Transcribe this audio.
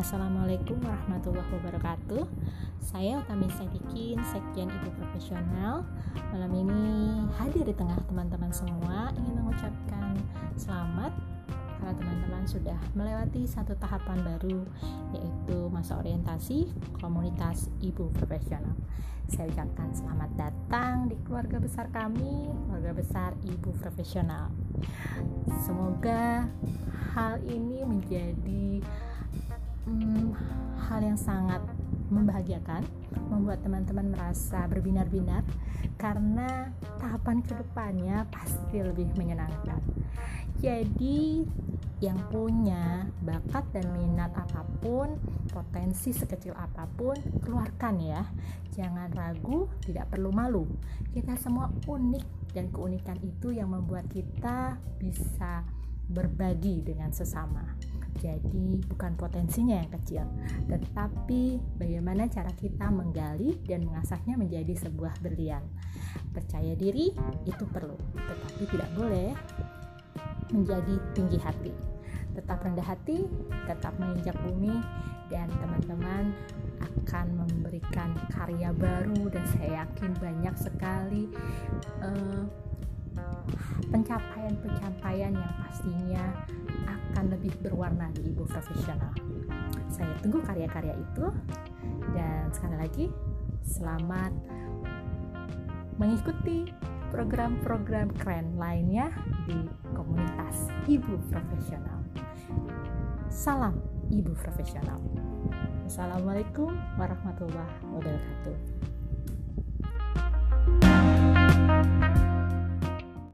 Assalamualaikum warahmatullahi wabarakatuh. Saya Utami Sadikin, Sekjen Ibu Profesional. Malam ini hadir di tengah teman-teman semua Ingin mengucapkan selamat Karena teman-teman sudah melewati satu tahapan baru Yaitu masa orientasi komunitas Ibu Profesional. Saya ucapkan selamat datang di keluarga besar kami Keluarga besar Ibu Profesional. Semoga hal ini menjadi hmm, hal yang sangat membahagiakan, membuat teman-teman merasa berbinar-binar karena tahapan ke depannya pasti lebih menyenangkan. Jadi, yang punya bakat dan minat apa pun, potensi sekecil apa pun, keluarkan ya. Jangan ragu, tidak perlu malu. Kita semua unik dan keunikan itu yang membuat kita bisa berbagi dengan sesama. Jadi, bukan potensinya yang kecil, tetapi bagaimana cara kita menggali dan mengasahnya menjadi sebuah berlian. Percaya diri itu perlu, tetapi tidak boleh menjadi tinggi hati. Tetap rendah hati, tetap menginjak bumi, dan teman-teman akan memberikan karya baru dan saya yakin banyak sekali uh, pencapaian-pencapaian yang pastinya akan lebih berwarna di ibu profesional. Saya tunggu karya-karya itu dan sekali lagi selamat mengikuti program-program keren lainnya di komunitas ibu profesional. Salam ibu profesional. Assalamualaikum warahmatullahi wabarakatuh.